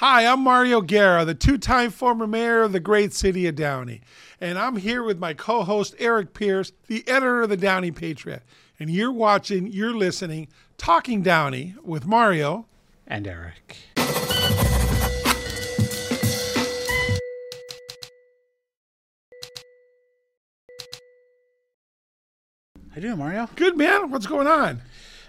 Hi, I'm Mario Guerra, the two time former mayor of the great city of Downey. And I'm here with my co host, Eric Pierce, the editor of the Downey Patriot. And you're watching, you're listening, Talking Downey with Mario and Eric. How you doing, Mario? Good, man. What's going on?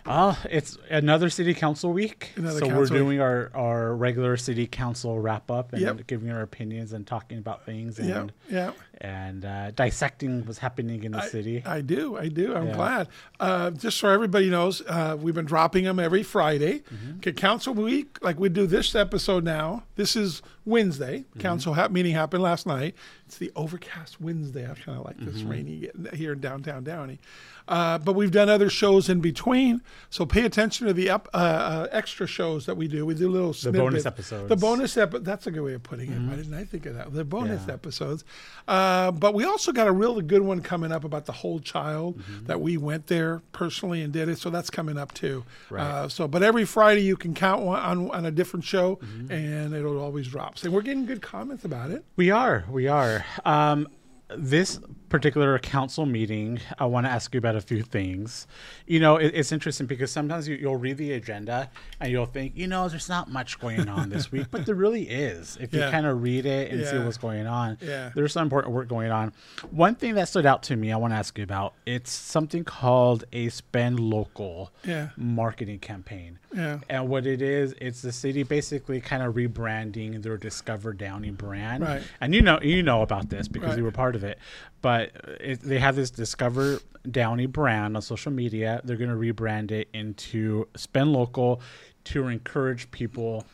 Uh, it's another city council week. Another so council we're week. doing our, our regular city council wrap up and Yep. giving our opinions and talking about things and yeah. And uh, dissecting what's happening in the I- city. I do. I do. I'm Yeah. glad. Uh, just so everybody knows, uh, we've been dropping them every Friday. Mm-hmm. Okay, council week, like we do this episode now. This is Wednesday. Mm-hmm. Council ha- meeting happened last night. It's the overcast Wednesday. I kind of like this Mm-hmm. rainy here in downtown Downey. Uh, but we've done other shows in between, so pay attention to the up, uh, uh, extra shows that we do. We do little The bonus episodes. Mm-hmm. The bonus episode. That's a good way of putting it. Why didn't I think of that? The bonus Yeah. episodes. Uh, but we also got a really good one coming up about the whole child Mm-hmm. that we went there personally and did it. So that's coming up too. Right. Uh, so, but every Friday you can count on, on a different show, Mm-hmm. and it'll always drop. So we're getting good comments about it. We are. We are. Um, this particular council meeting, I want to ask you about a few things. You know, it, it's interesting because sometimes you, you'll read the agenda and you'll think, you know, there's not much going on this week, but there really is. If you kind of read it and see what's going on, Yeah. there's some important work going on. One thing that stood out to me, I want to ask you about. It's something called a spend local Yeah. marketing campaign. Yeah. And what it is, it's the city basically kind of rebranding their Discover Downey brand. Right. And you know you know about this because Right. you were part of it. But uh, it, they have this Discover Downey brand on social media. They're going to rebrand it into Spend Local to encourage people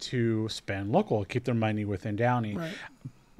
to spend local, keep their money within Downey. Right.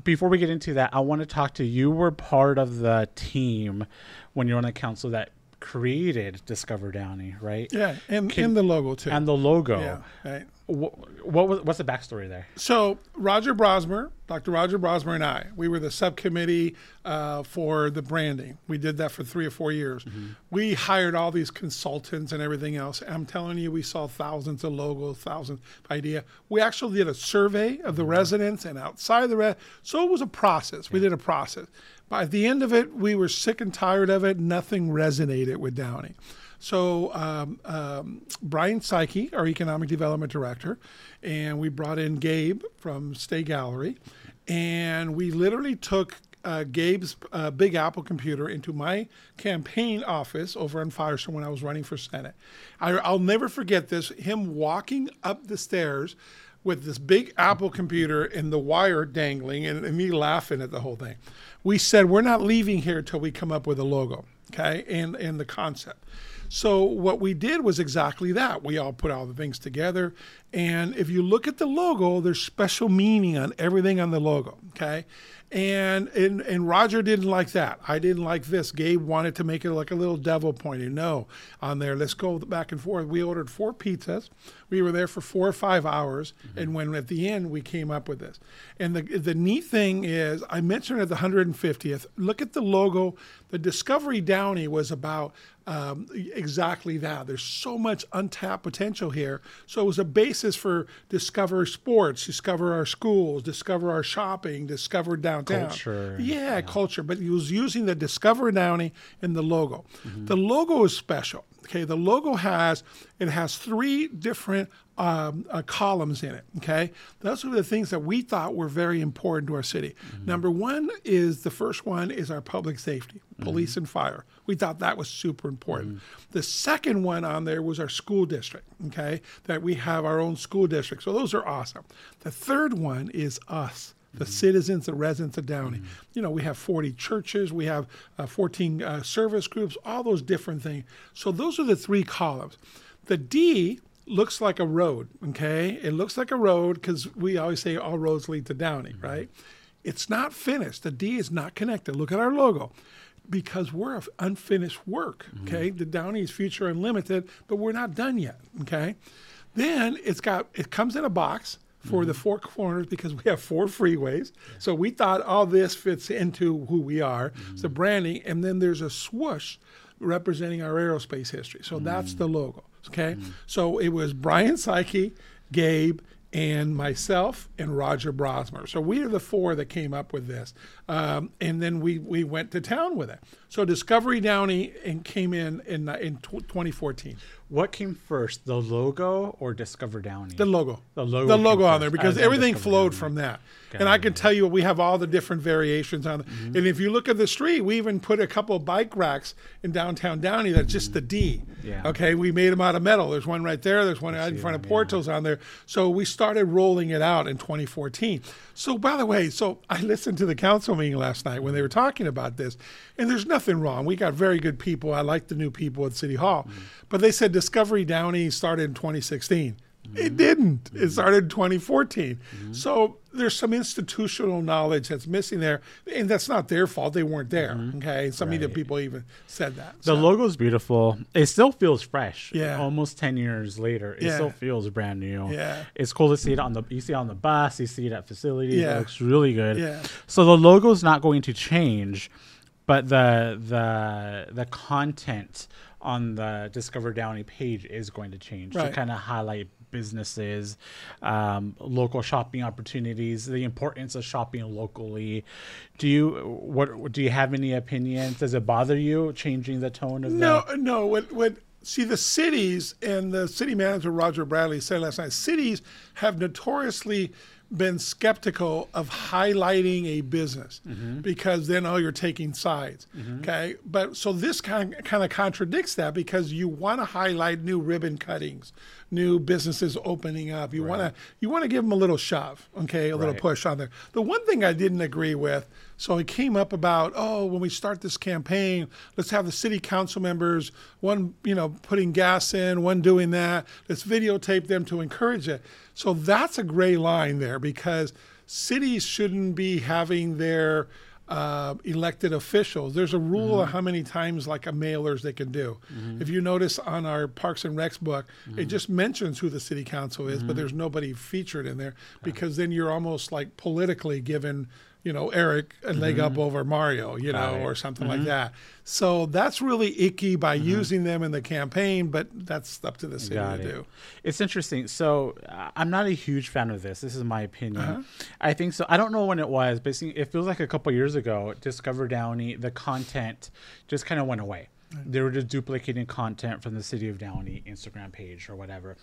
Before we get into that, I want to talk to you. Were part of the team when you're on the council that created Discover Downey, right? Yeah, and Can- in the logo too. And the logo. yeah, right. What, what was what's the backstory there? So Roger Brossmer, Dr. Roger Brossmer, and I, we were the subcommittee uh, for the branding. We did that for three or four years. We hired all these consultants and everything else. I'm telling you, we saw thousands of logos, thousands of idea. We actually did a survey of the residents and outside the res. So it was a process. We did a process. By the end of it, we were sick and tired of it. Nothing resonated with Downey. So um, um, Brian Saeki, our economic development director, and we brought in Gabe from Stay Gallery, and we literally took uh, Gabe's uh, Big Apple computer into my campaign office over on Firestone when I was running for Senate. I, I'll never forget this: him walking up the stairs with this big Apple computer and the wire dangling, and, and me laughing at the whole thing. We said we're not leaving here till we come up with a logo, okay, and and the concept. So what we did was exactly that. We all put all the things together, and if you look at the logo, there's special meaning on everything on the logo. Okay, and and and Roger didn't like that. I didn't like this. Gabe wanted to make it like a little devil pointing. No, on there. Let's go back and forth. We ordered four pizzas. We were there for four or five hours, mm-hmm. and when at the end we came up with this. And the the neat thing is, I mentioned at the 150th. Look at the logo. The Discovery Downey was about um, exactly that. There's so much untapped potential here. So it was a basis for discover sports, discover our schools, discover our shopping, discover downtown. Culture. Yeah, culture. But he was using the Discover Downey in the logo. The logo is special. Okay, the logo has it has three different um, uh, columns in it. Okay, those are the things that we thought were very important to our city. Number one is the first one is our public safety, police and fire. We thought that was super important. The second one on there was our school district. Okay, that we have our own school district. So those are awesome. The third one is us the citizens, the residents of Downey. You know, we have 40 churches, we have uh, 14 uh, service groups, all those different things. So those are the three columns. The D looks like a road, okay? It looks like a road because we always say all roads lead to Downey, right? It's not finished. The D is not connected. Look at our logo. Because we're of unfinished work, okay? The Downey is future unlimited, but we're not done yet, okay? Then it's got it comes in a box for the mm-hmm. four corners because we have four freeways. So we thought all this fits into who we are. It's the mm-hmm. branding, and then there's a swoosh representing our aerospace history. So that's the mm-hmm. logo. Okay. So it was Brian Saeki, Gabe, and myself and Roger Brossmer. So we are the four that came up with this, um, and then we we went to town with it. So Discovery Downey and came in in in tw 2014. What came first, the logo or Discover Downey? The logo. The logo The logo on there because everything Discover flowed Downey. from that. Got and I can tell you we have all the different variations on it. Mm-hmm. And if you look at the street, we even put a couple of bike racks in downtown Downey that's just the D. Yeah. Okay, we made them out of metal. There's one right there. There's one out in front of Porto's on there. So we started rolling it out in 2014. So by the way, so I listened to the council meeting last night when they were talking about this, and there's nothing wrong. We got very good people. I like the new people at City Hall, Mm-hmm. but they said Discovery Downey started in 2016. It mm-hmm. didn't. It mm-hmm. started in 2014. Mm-hmm. So there's some institutional knowledge that's missing there, and that's not their fault. They weren't there. Okay, some media Right. people even said that. The So- logo's beautiful. It still feels fresh. Yeah. Almost ten years later, it Yeah. still feels brand new. Yeah. It's cool to see it on the. You see it on the bus. You see it at facilities. Yeah. It looks really good. Yeah. So the logo's not going to change, but the the the content on the Discover Downey page is going to change to kind of highlight businesses, um, local shopping opportunities, the importance of shopping locally. Do you what do you have any opinions? Does it bother you changing the tone of that? No, the no. What what? See, the cities and the city manager Roger Bradley said last night. Cities have notoriously been skeptical of highlighting a business mm-hmm. because then oh you're taking sides. Mm-hmm. Okay? But so this kind kind of contradicts that because you want to highlight new ribbon cuttings new businesses opening up. You want to you want to give them a little shove okay? A little push on there. The one thing i didn't agree with so it came up about oh when we start this campaign let's have the city council members one you know putting gas in one doing that. Let's videotape them to encourage it. So that's a gray line there because cities shouldn't be having their uh, elected officials. There's a rule of mm-hmm. how many times like a mailers they can do. Mm-hmm. If you notice on our Parks and Recs book, it mm-hmm. just mentions who the city council is, but there's nobody featured in there because then you're almost like politically giving, you know, Eric a leg up over Mario, you know, it. or something like that. So that's really icky by using them in the campaign, but that's up to the city Got to it. do. It's interesting. So uh, I'm not a huge fan of this. This is my opinion. Uh-huh. I think so. I don't know when it was, but it feels like a couple years ago. Discover Downey, the content just kind of went away. They were just duplicating content from the City of Downey Instagram page or whatever.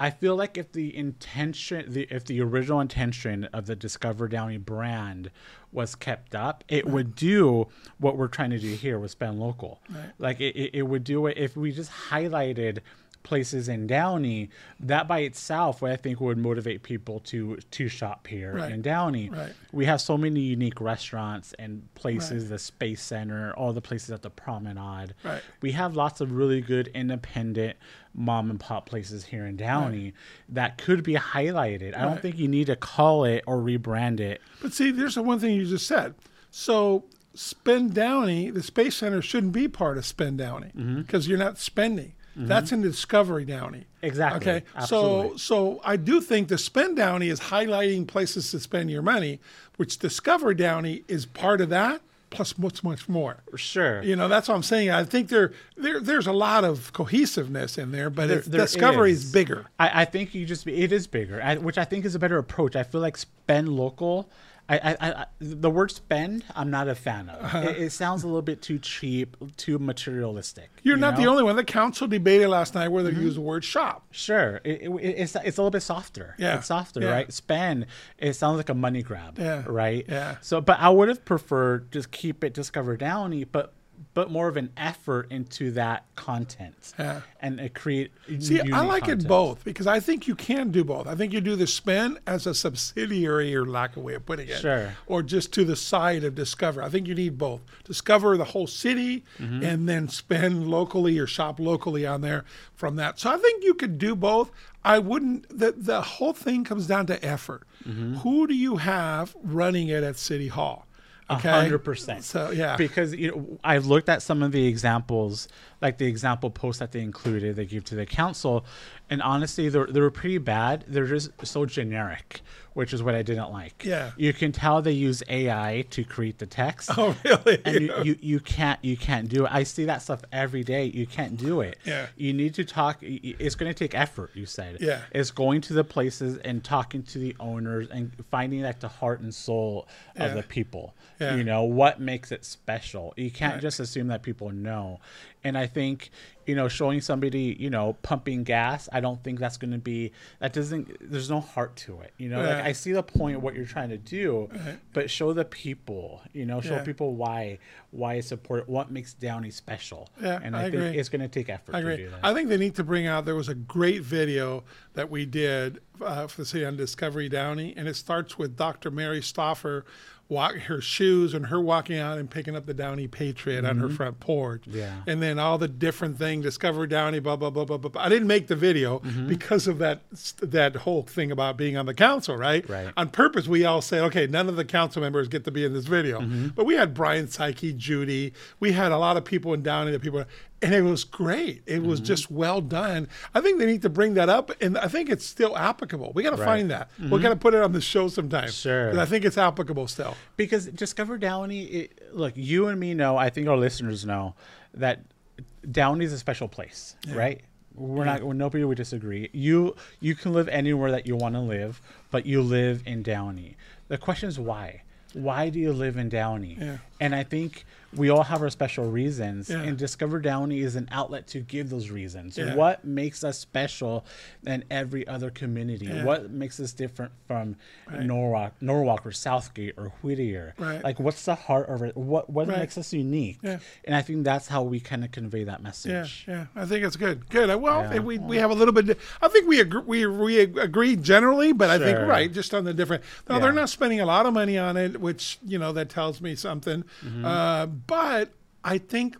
I feel like if the intention, the, if the original intention of the Discover Downey brand was kept up, it would do what we're trying to do here with Spend Local. Like it, it, it would do it if we just highlighted places in Downey, that by itself, I think, would motivate people to to shop here Right. in Downey. Right. We have so many unique restaurants and places, the Space Center, all the places at the Promenade. Right. We have lots of really good independent mom and pop places here in Downey that could be highlighted. I don't think you need to call it or rebrand it. But see, there's the one thing you just said. So Spend Downey, the Space Center shouldn't be part of Spend Downey mm-hmm. because you're not spending. Mm-hmm. That's in Discovery Downey. Exactly. Okay. Absolutely. So so I do think the Spend Downey is highlighting places to spend your money, which Discover Downey is part of that, plus much much more. For sure. You know, that's what I'm saying. I think there there there's a lot of cohesiveness in there, but it's, there Discovery is. is bigger. I, I think you just it is bigger, I, which I think is a better approach. I feel like spend local. I, I, I the word spend I'm not a fan of. Uh-huh. It, it sounds a little bit too cheap, too materialistic. You're you not the only one. The council debated last night whether to use the word shop. Sure, it, it, it's it's a little bit softer. Yeah, it's softer, yeah. right? Spend it sounds like a money grab. Yeah, right. yeah. So, but I would have preferred just keep it Discover Downey, but but more of an effort into that content. Yeah. and uh, create. See, I like content. it both because I think you can do both. I think you do the spend as a subsidiary, or lack of way of putting it, Sure. or just to the side of Discover. I think you need both. Discover the whole city, Mm-hmm. and then spend locally or shop locally on there from that. So I think you could do both. I wouldn't. The the whole thing comes down to effort. Mm-hmm. Who do you have running it at City Hall? A Okay, hundred percent. So yeah, because you know I've looked at some of the examples, like the example post that they included, they gave to the council, And honestly, they were, they were pretty bad. They're just so generic, which is what I didn't like. Yeah. You can tell they use AI to create the text. Oh, really? and you, you, you can't you can't do it. I see that stuff every day. You can't do it. Yeah. You need to talk. It's going to take effort. You said. Yeah. It's going to the places and talking to the owners and finding like the heart and soul of the people. Yeah. You know what makes it special. You can't Right. just assume that people know. And I think you know showing somebody you know pumping gas. I don't think that's going to be that doesn't. There's no heart to it. You know. Like I see the point of what you're trying to do, but show the people. You know. Show Yeah. people why why it's important. What makes Downey special. Yeah, And I, I think agree. it's going to take effort I to agree. do that. I think they need to bring out. There was a great video that we did uh, for the city on Discovery Downey, and it starts with Dr. Mary Stoffer, walk her shoes and her walking out and picking up the Downey Patriot on her front porch. Mm-hmm. Yeah. and then all the different things, Discovery Downey, blah blah blah blah blah. blah. I didn't make the video Mm-hmm. because of that that whole thing about being on the council, right? Right. On purpose, we all said, okay, none of the council members get to be in this video, Mm-hmm. but we had Brian Saeki, Judy, we had a lot of people in Downey that people, and it was great. It Mm-hmm. was just well done. I think they need to bring that up, and I think it's still applicable. We got to Right. find that. We got to put it on the show sometime. Sure. 'Cause I think it's applicable still. because Discover Downey, it, look, you and me know, I think our listeners know that Downey is a special place, right? We're not, nobody would disagree. You you can live anywhere that you want to live, but you live in Downey. The question is why? Why do you live in Downey? Yeah. And I think we all have our special reasons, Yeah. and Discover Downey is an outlet to give those reasons. Yeah. What makes us special than every other community? Yeah. What makes us different from Norwalk, Norwalk or Southgate or Whittier? Right. Like, what's the heart of it? What what Right. makes us unique? Yeah. And I think that's how we kind of convey that message. yeah, I think it's good. Good. Uh, Well, Yeah. we, we have a little bit. I think we agree, we we agree generally, but I think Sure. right just on the different. No, Yeah. they're not spending a lot of money on it, which you know that tells me something. Mm-hmm. Uh, but I think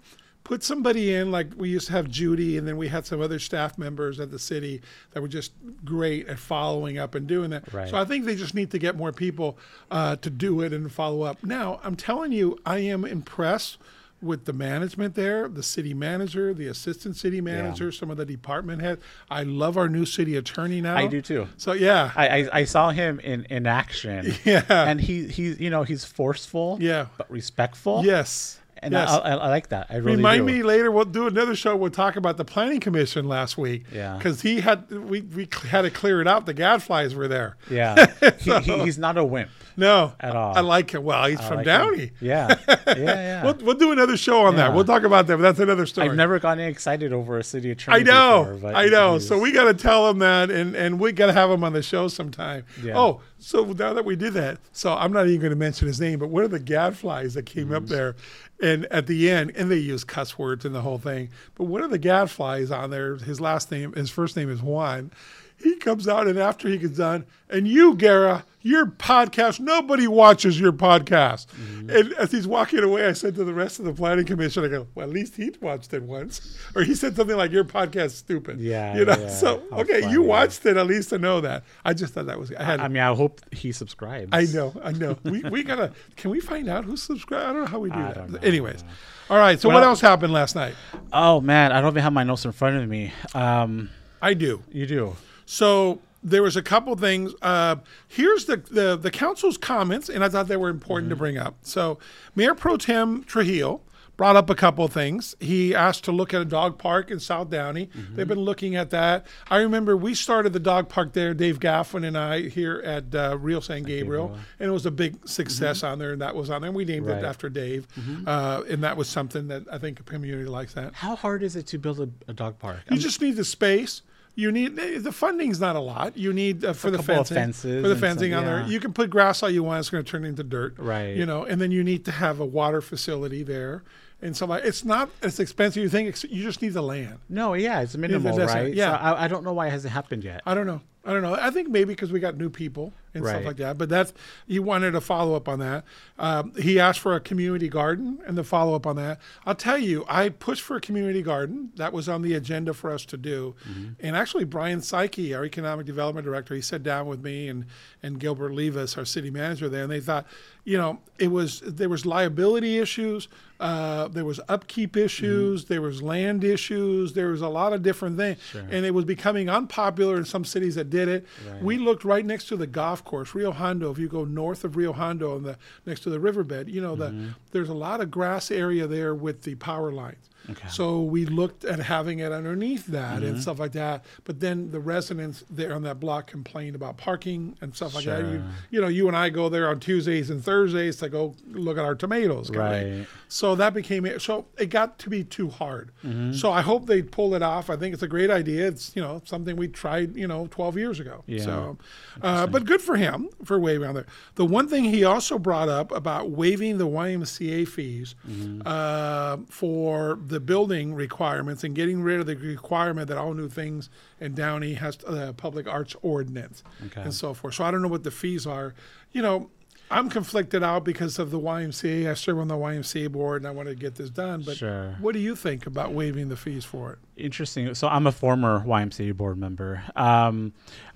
put somebody in like we used to have Judy, and then we had some other staff members at the city that were just great at following up and doing that. Right. So I think they just need to get more people uh, to do it and follow up. Now I'm telling you, I am impressed with the management there, the city manager, the assistant city manager, some of the department heads. I love our new city attorney now. I do too. So yeah, I, I, I saw him in, in action. Yeah. And he he's you know he's forceful. Yeah. But respectful. yes, And yes. I, I, I like that. I really Remind do. me later. We'll do another show. We'll talk about the planning commission last week. Yeah. because he had we we had to clear it out. The gadflies were there. Yeah. he, he, he's not a wimp. No, At all. I like him. Well, he's I from like Downey. him. Yeah. Yeah. Yeah. We'll, we'll do another show on that. We'll talk about that, but that's another story. I've never gotten excited over a city attorney. I know, before, I know. So we got to tell him that, and and we got to have him on the show sometime. Yeah. Oh, so now that we did that, so I'm not even going to mention his name, but one of the gadflies that came Mm-hmm. up there, and at the end, and they use cuss words and the whole thing, but one of the gadflies on there, his last name, his first name is Juan. He comes out, and after he gets done, and you, Gara, your podcast, nobody watches your podcast. Mm-hmm. And as he's walking away, I said to the rest of the planning commission, I go, well, at least he watched it once. Or he said something like, your podcast's stupid. Yeah, You know, yeah. so, How okay, funny. you watched it at least to know that. I just thought that was, I had, I mean, I hope he subscribes. I know, I know. we, we gotta, can we find out who's subscribed? I don't know how we do I that. know. Anyways. All right. So what else happened last night? Oh man, I don't even have my notes in front of me. Um, I do. you do. So there was a couple things. Uh, here's the, the the council's comments, and I thought they were important to bring up. So Mayor Pro Tem Trujillo brought up a couple of things. He asked to look at a dog park in South Downey. They've been looking at that. I remember we started the dog park there, Dave Gafin and I, here at uh, Rio San Gabriel, and it was a big success on there, and that was on there. And we named Right. it after Dave, uh, and that was something that I think the community likes that. How hard is it to build a, a dog park? You just need the space. You need eh, the funding's not a lot. You need uh, for the couple of fencing, fences for the and some- fencing on there. You can put grass all you want. It's going to turn into dirt, Right. You know, and then you need to have a water facility there, and so like it's not as expensive you think. You just need the land. no, yeah, it's minimal, right? yeah. So I, I don't know why it hasn't happened yet. I don't know. I don't know. I think maybe because we got new people and stuff like that. But that's he wanted a follow up on that. Um, he asked for a community garden and the follow up on that. I'll tell you, I pushed for a community garden. That was on the agenda for us to do. And actually, Brian Saeki, our economic development director, he sat down with me and and Gilbert Livas, our city manager there, and they thought, you know, it was there was liability issues, Uh, there was upkeep issues. There was land issues. There was a lot of different things, and it was becoming unpopular in some cities that did it. We looked right next to the golf course, Rio Hondo. If you go north of Rio Hondo, and the next to the riverbed, you know the mm-hmm. there's a lot of grass area there with the power lines. So we looked at having it underneath that and stuff like that. But then the residents there on that block complained about parking and stuff like that. You, you know, you and I go there on Tuesdays and Thursdays to go look at our tomatoes. Right. So that became it. So it got to be too hard. Mm-hmm. So I hope they pull it off. I think it's a great idea. It's you know something we tried you know 12 years ago. Yeah. So, uh, but good for him for waiving on there. The one thing he also brought up about waiving the YMCA fees Mm-hmm. uh, for the building requirements and getting rid of the requirement that all new things in Downey has a public arts ordinance Okay. and so forth. So I don't know what the fees are. You know. I'm conflicted out because of the YMCA. I serve on the YMCA board and I want to get this done. But Sure. what do you think about waiving the fees for it? Interesting. So I'm a former YMCA board member. Um,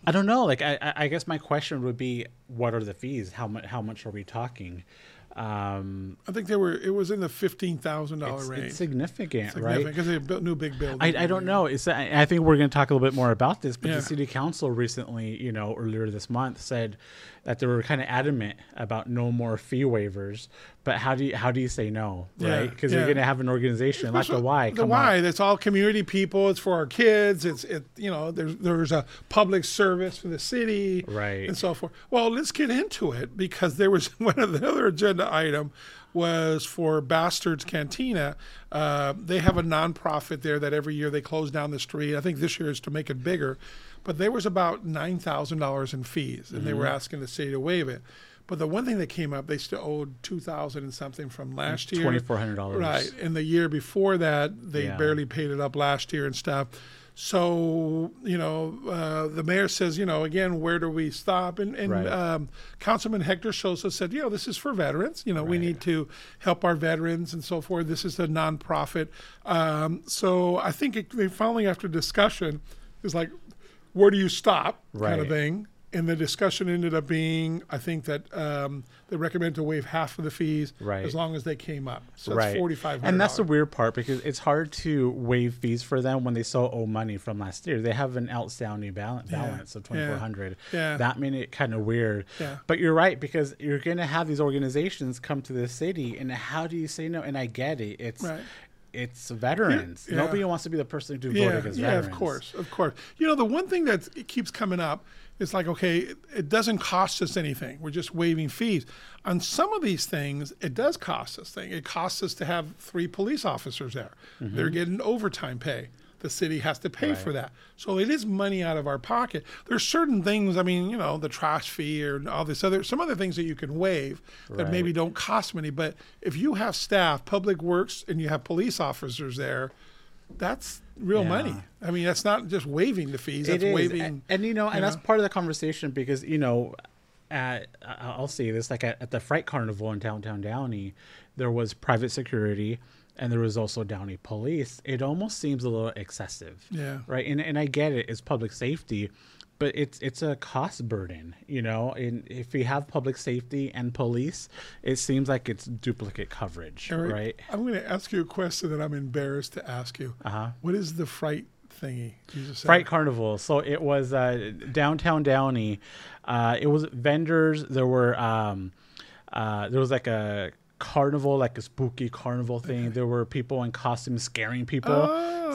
I don't know. Like, I, I I guess my question would be, what are the fees? How much? How much are we talking? Um, I think they were. It was in the fifteen thousand dollar range. it's significant, right? Because they built new big buildings. I, I don't know. It's I I think we're going to talk a little bit more about this, but Yeah. the city council recently, you know, earlier this month said that they were kind of adamant about no more fee waivers. But how do you how do you say no, Yeah, right? Because yeah. you're going to have an organization like the Y. The on. That's all community people. It's for our kids. It's it. You know, there's there's a public service for the city, Right. and so forth. Well, let's get into it because there was one of the other agenda item was for Bastards Cantina. Uh, they have a nonprofit there that every year they close down the street. I think this year is to make it bigger, but there was about nine thousand dollars in fees, and they were Mm-hmm. asking the city to waive it. But the one thing that came up, they still owed two thousand and something from last year. $2,400. Right. And the year before that, they Yeah. barely paid it up last year and stuff. So, you know, uh, the mayor says, you know, again, where do we stop? And, and Right. um, Councilman Hector Sosa said, you know, this is for veterans. You know, we need to help our veterans and so forth. This is a nonprofit. Um, so I think it, they finally, after discussion, is like, where do you stop kind of thing. And the discussion ended up being, I think that um, they recommend to waive half of the fees Right. as long as they came up. So it's right. forty five. And that's the weird part because it's hard to waive fees for them when they still owe money from last year. They have an outstanding balance, balance of yeah, twenty four hundred. yeah. That made it kind of weird. Yeah. But you're right because you're gonna have these organizations come to the city, and how do you say no? And I get it. It's Right. It's veterans. Yeah. Nobody wants to be the person to vote yeah, against yeah, veterans. of course, of course. You know, the one thing that keeps coming up is like, okay, it, it doesn't cost us anything. We're just waiving fees. On some of these things, it does cost us things. It costs us to have three police officers there. Mm-hmm. They're getting overtime pay. The city has to pay for that. So it is money out of our pocket. There's certain things, I mean, you know, the trash fee or all this other, some other things that you can waive that maybe don't cost money. But if you have staff, public works, and you have police officers there, that's real Yeah. money. I mean, that's not just waiving the fees. That's It is, waiving. and, and you know, and that's know? part of the conversation because you know, at I- I'll say this like at, at the Fright Carnival in downtown Downey, there was private security, and there was also Downey Police. It almost seems a little excessive, Yeah. right? And and I get it, it's public safety. But it's it's a cost burden, you know. And if we have public safety and police, it seems like it's duplicate coverage, Eric, right? I'm going to ask you a question that I'm embarrassed to ask you. Uh-huh. What is the fright thingy? Fright Carnival. So it was uh, downtown Downey. Uh, it was vendors. There were um, uh, there was like a carnival, like a spooky carnival thing. There were people in costumes scaring people.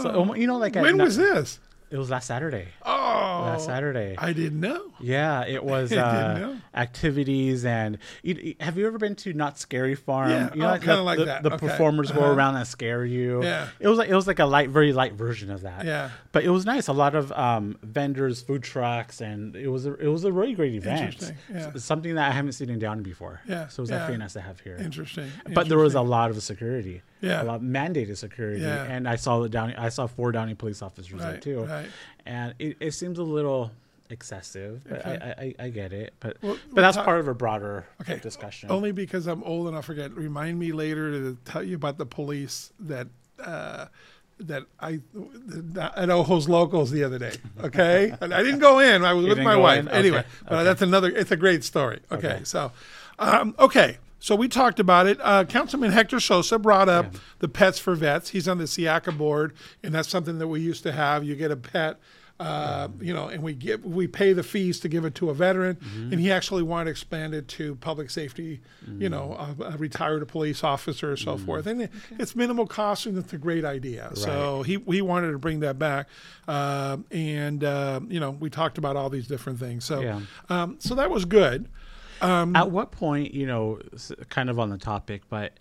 So Oh. almo- you know, like When was this? It was last Saturday. Oh, Last Saturday. I didn't know. Yeah, it was uh, activities and you, have you ever been to Knott's Scary Farm? Yeah, you know, oh, kinda the, like the, that. the Okay. performers go Uh-huh. around and scare you. Yeah. it was like it was like a light, very light version of that. Yeah. but it was nice. A lot of um, vendors, food trucks, and it was a, it was a really great event. Interesting, yeah. S- something that I haven't seen in Downey before. Yeah, so it was yeah. definitely nice to have here. Interesting. But there was a lot of security. Yeah. a lot mandated security, Yeah. and I saw the Downey. I saw four Downey police officers there too right. and it, it seems a little excessive but Okay. I, I I get it but Well, but that's we'll part of a broader Okay. discussion Only because I'm old and I forget. Remind me later to tell you about the police that uh, that I at Ojos Locos the other day. Okay, And I didn't go in. I was You with my wife. in? Anyway, Okay, but that's another. It's a great story. Okay, Okay. so um, okay, So we talked about it. Uh, Councilman Hector Sosa brought up the pets for vets. He's on the SEAACA board, and that's something that we used to have. You get a pet, uh, you know, and we give we pay the fees to give it to a veteran. Mm-hmm. And he actually wanted to expand it to public safety, you know, Mm-hmm. a, a retired police officer or so forth. And it, it's minimal cost, and it's a great idea. So he he wanted to bring that back, uh, and uh, you know, we talked about all these different things. So Yeah. um, so that was good. At what point, you know, kind of on the topic, but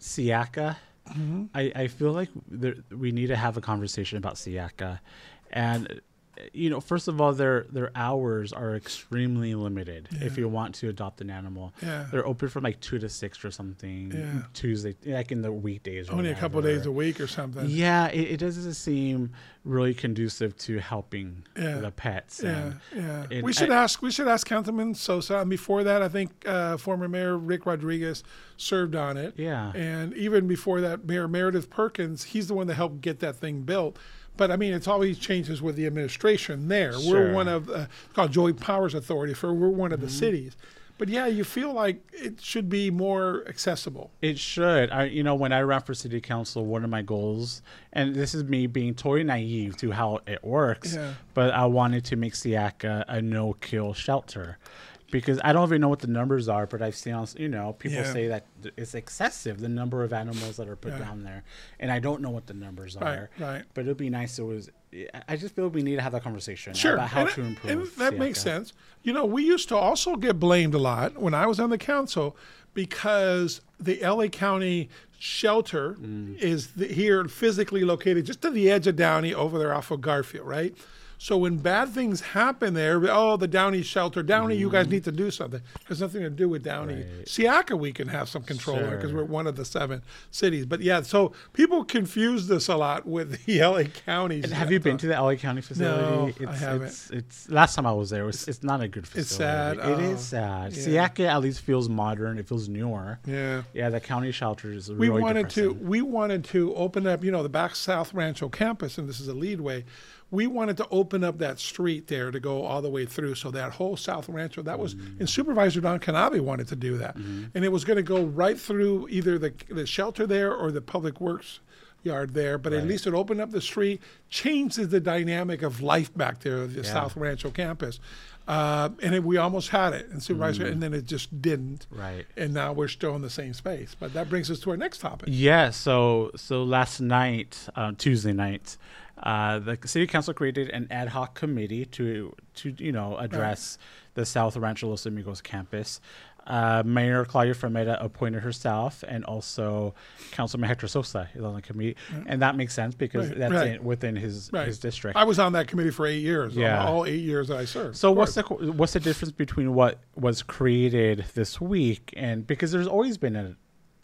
SEAACA, Mm-hmm. I, I feel like there, we need to have a conversation about SEAACA. And, you know, first of all, their their hours are extremely limited if you want to adopt an animal. Yeah. They're open from like 2 to 6 or something, Yeah. Tuesday, like in the weekdays. or Only a couple days a week or something. Yeah, it, it doesn't seem really conducive to helping Yeah. the pets. Yeah, and- yeah. we should I- ask. We should ask Councilman Sosa. And before that, I think uh, former Mayor Rick Rodriguez served on it. Yeah. And even before that, Mayor Meredith Perkins, he's the one that helped get that thing built. But I mean, it's always changes with the administration there. We're one of uh, it's called Joint Powers Authority for we're one of Mm-hmm. the cities. But yeah, you feel like it should be more accessible. It should. I, you know, when I ran for city council, one of my goals, and this is me being totally naive to how it works, Yeah. but I wanted to make SEAACA a no-kill shelter, because I don't even know what the numbers are, but I've seen, you know, people Yeah. say that it's excessive the number of animals that are put Yeah. down there, and I don't know what the numbers Right, are. right. But it'd be nice. It was. I- just feel we need to have that conversation Sure, about how and, to and improve. that makes sense. You know, we used to also get blamed a lot when I was on the council because the LA County shelter Mm. is the, here physically located just to the edge of Downey over there off of Garfield, right? So when bad things happen there, oh, the Downey shelter, Downey, you Mm-hmm. guys need to do something. Has nothing to do with Downey. SEAACA, we can have some control over because we're one of the seven cities. But yeah, so people confuse this a lot with the LA County. And have you been to the LA County facility? No, I it's, haven't. It's, it's last time I was there. It's, it's not a good facility. It's sad. It is Oh, sad. yeah. SEAACA at least feels modern. It feels newer. Yeah. Yeah, the county shelter is really we wanted to we wanted to open up you know the back south rancho campus and this is a leadway we wanted to open up that street there to go all the way through so that whole south rancho that was Mm-hmm. and supervisor don Knabe wanted to do that and it was going to go right through either the, the shelter there or the public works yard there but at least it opened up the street changes the dynamic of life back there the Yeah. south rancho campus uh, and it, we almost had it and supervisor and then it just didn't Mm-hmm. Right. and now we're still in the same space. But that brings us to our next topic. Yeah, so so last night, uh, Tuesday night, uh, the city council created an ad hoc committee to to you know address the South Rancho Los Amigos campus. Uh, Mayor Claudia Frometa appointed herself, and also Councilman Hector Sosa is on the committee, and that makes sense because Right, that's right. in, within his Right. his district. I was on that committee for eight years. Yeah. all eight years that I served. So what's the what's the difference between what was created this week and because there's always been a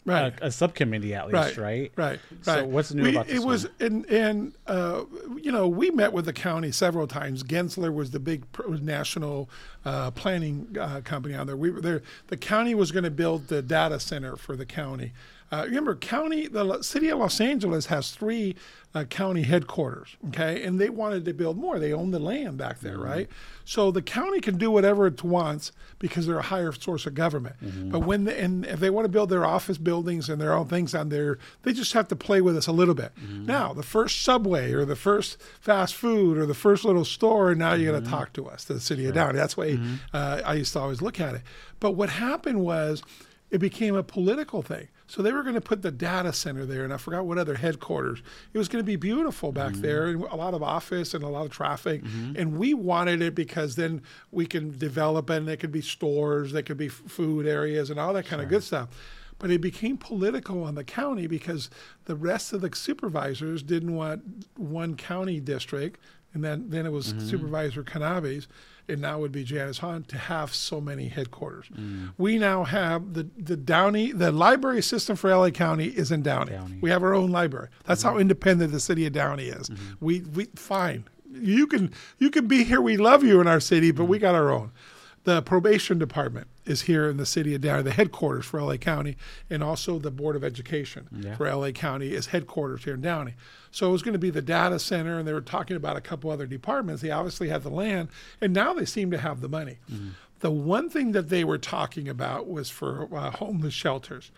Right. a, a subcommittee at least, right? Right. So right. what's new we, about this It was, and and uh, you know, we met with the county several times. Gensler was the big national uh, planning uh, company on there. We were there. The county was going to build the data center for the county. Uh, remember, county, the city of Los Angeles has three uh, county headquarters. Okay, and they wanted to build more. They own the land back there, Mm-hmm. right? So the county can do whatever it wants because they're a higher source of government. Mm-hmm. But when the, and if they want to build their office buildings and their own things on there, they just have to play with us a little bit. Mm-hmm. Now, the first subway or the first fast food or the first little store, now you're Mm-hmm. going to talk to us, to the city of Downey. That's the way uh, I used to always look at it. But what happened was it became a political thing. So they were going to put the data center there, and I forgot what other headquarters. It was going to be beautiful back mm-hmm. there, and a lot of office and a lot of traffic. Mm-hmm. And we wanted it because then we can develop it, and there could be stores, there could be food areas, and all that kind of good stuff. But it became political on the county because the rest of the supervisors didn't want one county district, and then then it was mm-hmm. Supervisor Knabe's, and now would be Janice Hahn to have so many headquarters. Mm. We now have the the Downey the library system for LA County is in Downey. Downey. We have our own library. That's how mm-hmm. independent the city of Downey is. Mm-hmm. We we fine. You can you can be here. We love you in our city, but mm-hmm. we got our own. The probation department is here in the city of Downey, the headquarters for LA County, and also the Board of Education Yeah. for LA County is headquarters here in Downey. So it was going to be the data center, and they were talking about a couple other departments. They obviously had the land, and now they seem to have the money. The one thing that they were talking about was for uh, homeless shelters.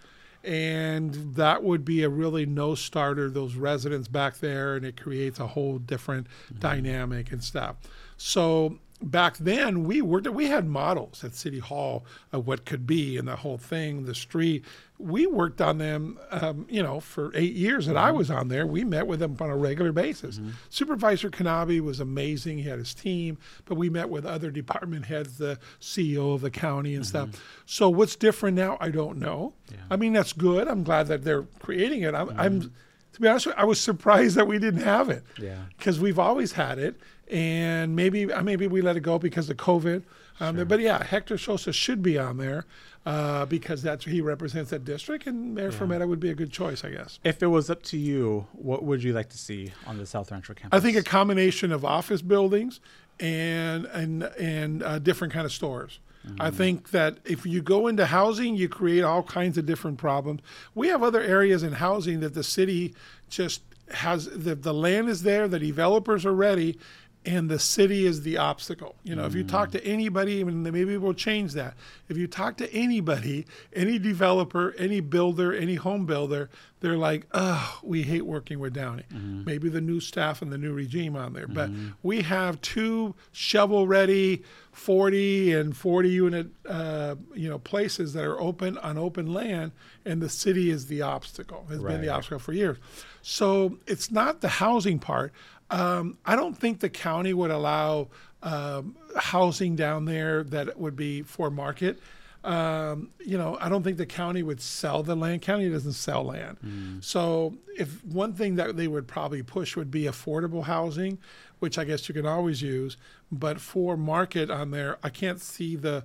And that would be a really no starter, those residents back there, and it creates a whole different dynamic and stuff. So back then we worked we had models at city hall of what could be and the whole thing the street. We worked on them um, you know for eight years that i mm-hmm. was on there. We met with them on a regular basis. Mm-hmm. Supervisor Knabe was amazing. He had his team but we met with other department heads the ceo of the county and stuff. Mm-hmm. So what's different now? I don't know. I mean that's good. I'm glad that they're creating it. I'm, I'm to be honest with you, I was surprised that we didn't have it. Yeah. Because we've always had it, and maybe uh, maybe we let it go because of COVID. Um, But yeah, Hector Sosa should be on there uh, because that's he represents that district, and Mayor Frometa would be a good choice, I guess. If it was up to you, what would you like to see on the South Rancho campus? I think a combination of office buildings and and and uh, different kind of stores. I think that if you go into housing, you create all kinds of different problems. We have other areas in housing that the city just has the, the land is there, the developers are ready, and the city is the obstacle. You know, if you talk to mm. anybody, and maybe we'll change that. If you talk to anybody, any developer, any builder, any home builder, they're like, oh, we hate working with Downey. Mm-hmm. Maybe the new staff and the new regime on there. But mm-hmm. we have two shovel ready 40 and 40 unit uh, you know places that are open on open land and the city is the obstacle has been the obstacle for years so it's not the housing part um, i don't think the county would allow um, housing down there that would be for market um, you know, I don't think the county would sell the land. County doesn't sell land. So if one thing that they would probably push would be affordable housing, which I guess you can always use, but for market on there, I can't see the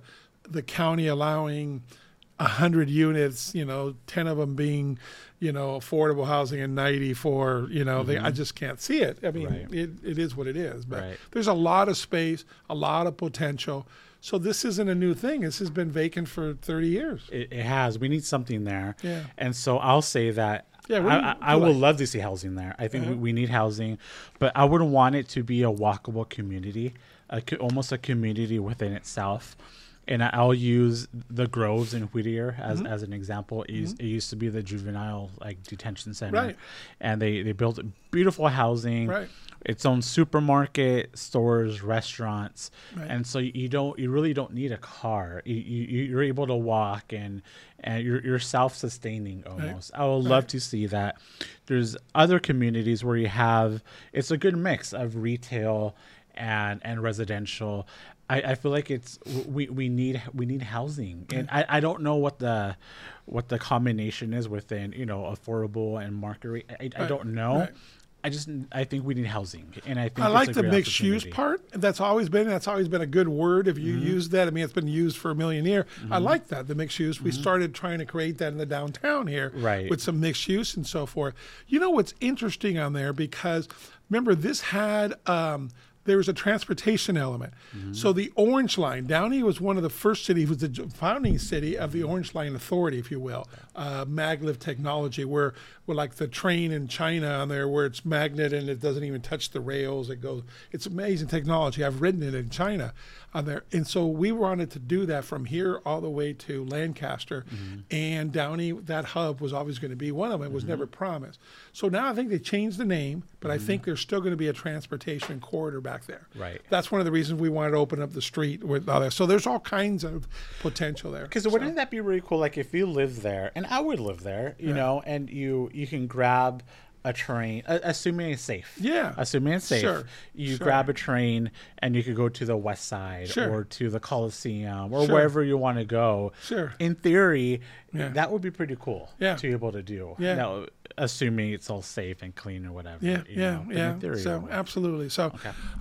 the county allowing a hundred units, you know, ten of them being, you know, affordable housing and ninety for, you know, they, I just can't see it. I mean, Right. it, it is what it is. But Right. there's a lot of space, a lot of potential. So this isn't a new thing. This has been vacant for 30 years. it, it has. We need something there. Yeah. And so I'll say that. Yeah, I, I, I would? Uh-huh. love to see housing there. I think we, we need housing, but I would want it to be a walkable community, a, almost a community within itself. And I'll use the Groves in Whittier as, Mm-hmm. as an example. It, used, it used to be the juvenile like detention center, Right. and they they built beautiful housing, Right. its own supermarket, stores, restaurants, Right. and so you don't you really don't need a car. You, you you're able to walk and and you're you're self sustaining almost. I would love to see that. There's other communities where you have it's a good mix of retail and and residential. I, I feel like it's we, we need we need housing and I, I don't know what the what the combination is within you know affordable and market rate. I, I don't know. right. I just I think we need housing, and I think I like the mixed use part. That's always been that's always been a good word. If you Mm-hmm. use that, I mean, it's been used for a million years. I like that the mixed use. We started trying to create that in the downtown here, Mm-hmm. Right. with some mixed use and so forth. You know what's interesting on there because remember this had. Um, there was a transportation element. Mm-hmm. So the Orange Line, Downey was one of the first cities, was the founding city of the Orange Line Authority, if you will, uh, maglev technology, where, where like the train in China on there, where it's magnet and it doesn't even touch the rails. It goes. It's amazing technology. I've ridden it in China on there, and so we wanted to do that from here all the way to Lancaster, and Downey. That hub was always going to be one of them. It was never promised. So now I think they changed the name, but I think there's still going to be a transportation corridor back there. Right. That's one of the reasons we wanted to open up the street with all that. So there's all kinds of potential there. Because wouldn't that be really cool? Like if you live there, and I would live there, you know, and you you can grab a train, uh, assuming it's safe. Yeah. assuming it's safe. Sure. You Sure. grab a train and you could go to the west side Sure. or to the Coliseum or wherever you want to go. Sure. In theory, Yeah. that would be pretty cool. Yeah. To be able to do. Yeah. Now, assuming it's all safe and clean or whatever. Yeah, yeah, know, yeah. theory, So absolutely. So,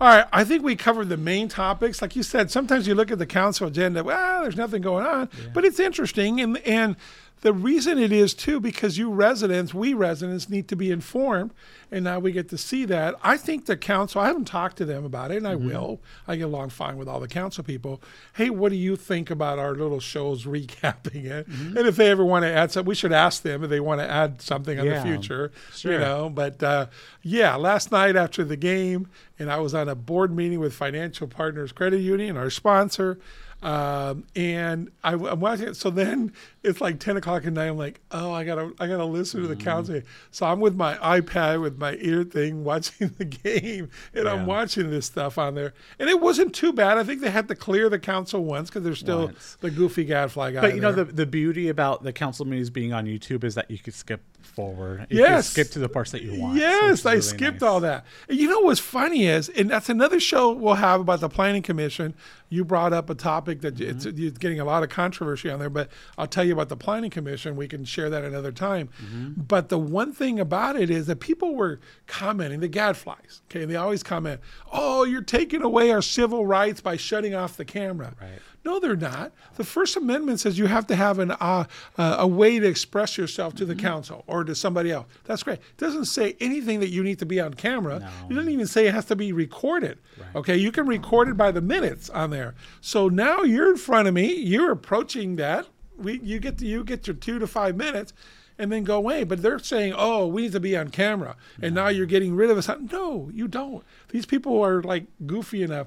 all right. I think we covered the main topics. Like you said, sometimes you look at the council agenda. Well, there's nothing going on, but it's interesting, and and the reason it is too because you residents, we residents, need to be informed, and now we get to see that. I think the council. I haven't talked to them about it, and I will. I get along fine with all the council people. Hey, what do you think about our little shows recapping it? And if they ever want to add something, we should ask them if they want to add something in Yeah, the future. sure. You know, but uh, yeah, last night after the game, and I was on a board meeting with Financial Partners Credit Union, our sponsor. Um, and I, am watching it. So then it's like 10 o'clock at night. I'm like, oh, I gotta, I gotta listen to the council. So I'm with my iPad with my ear thing watching the game, and Yeah. I'm watching this stuff on there. And it wasn't too bad. I think they had to clear the council once because there's still Once. the goofy gadfly guy. But you know there. the the beauty about the council meetings being on YouTube is that you could skip forward. Yes. skip to the parts that you want. Yes, is I skipped nice. all that. And you know what's funny is, and that's another show we'll have about the Planning Commission. You brought up a topic that it's, Mm-hmm. it's getting a lot of controversy on there, but I'll tell you about the Planning Commission. We can share that another time. Mm-hmm. But the one thing about it is that people were commenting, the gadflies, okay, they always comment, oh, you're taking away our civil rights by shutting off the camera. Right. No, they're not. The First Amendment says you have to have an uh, uh, a way to express yourself to the Mm-hmm. council or to somebody else. That's great. It doesn't say anything that you need to be on camera. No. It doesn't even say it has to be recorded. Okay, you can record it by the minutes on there. So now you're in front of me. You're approaching that. We you get to, you get your two to five minutes. And then go away, but they're saying, "Oh, we need to be on camera," and now you're getting rid of us. No, you don't. These people are like goofy enough.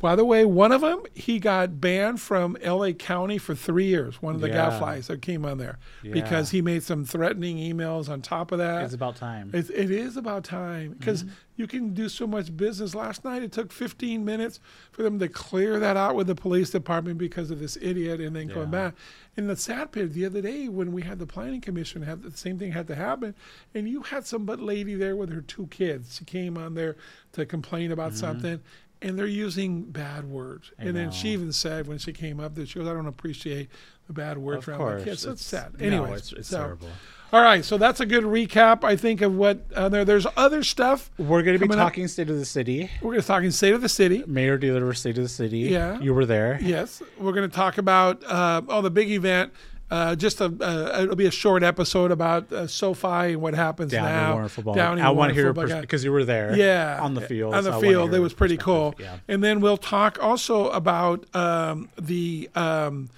By the way, one of them, he got banned from LA County for three years. One of the Yeah. gadflies that came on there Yeah. because he made some threatening emails on top of that. It's about time. It, it is about time because Mm-hmm. you can do so much business. Last night it took 15 minutes for them to clear that out with the police department because of this idiot, and then going back. And the sad part, the other day when we had the planning commission, had the same thing had to happen, and you had some lady there with her two kids. She came on there to complain about something. And they're using bad words. I and then she even said when she came up that she goes, I don't appreciate the bad words Of around course, my kids. So it's sad. no, Anyway, it's, it's so, terrible. all right, so that's a good recap, I think, of what uh, there. There's other stuff. We're going to be coming up. talking state of the city. We're going to talk in state of the city. Mayor delivered state of the city. Yeah. you were there. Yes, we're going to talk about uh, oh the big event. Uh, just a uh, it'll be a short episode about uh, SoFi and what happens Down now. in Warren football. Down I want to hear your football pers- because you were there. yeah on the field. on the so field it was pretty cool perspective. and then we'll talk also about um, the um,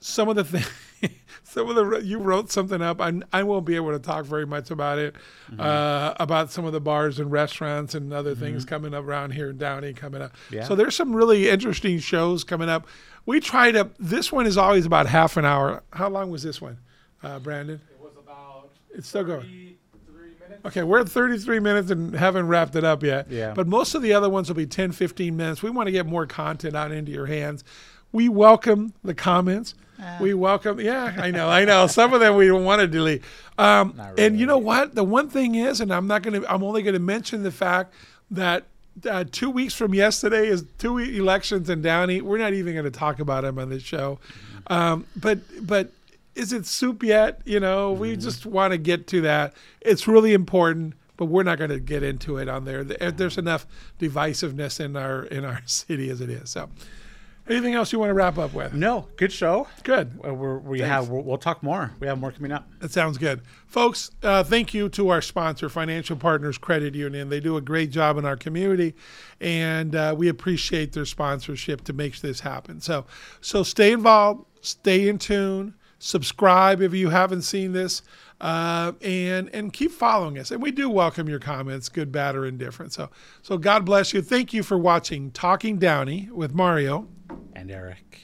some of the things some of the you wrote something up I, I won't be able to talk very much about it Mm-hmm. uh, about some of the bars and restaurants and other things coming up around here in downey coming up Yeah. so there's some really interesting shows coming up we try to this one is always about half an hour how long was this one uh, brandon It was about it's still going 33 minutes. Okay, we're at 33 minutes and haven't wrapped it up yet. Yeah. But most of the other ones will be 10, 15 minutes. We want to get more content out into your hands. We welcome the comments. We welcome, yeah, I know, I know. Some of them we don't want to delete. Um, Not And you know really. what? The one thing is, and I'm not going to, I'm only going to mention the fact that uh, two weeks from yesterday is two elections in Downey. We're not even going to talk about them on this show. Um, but, but is it soup yet? You know, we just want to get to that. It's really important, but we're not going to get into it on there. There- There's enough divisiveness in our in our city as it is. So, anything else you want to wrap up with? No, good show. Good. We're, we Thanks. have. We'll, we'll talk more. We have more coming up. That sounds good. Folks, uh, thank you to our sponsor, Financial Partners Credit Union. They do a great job in our community, and uh, we appreciate their sponsorship to make this happen. So, so stay involved, stay in tune, subscribe if you haven't seen this, uh, and and keep following us. And we do welcome your comments, good, bad, or indifferent. So, so God bless you. Thank you for watching Talking Downey with Mario. And Eric.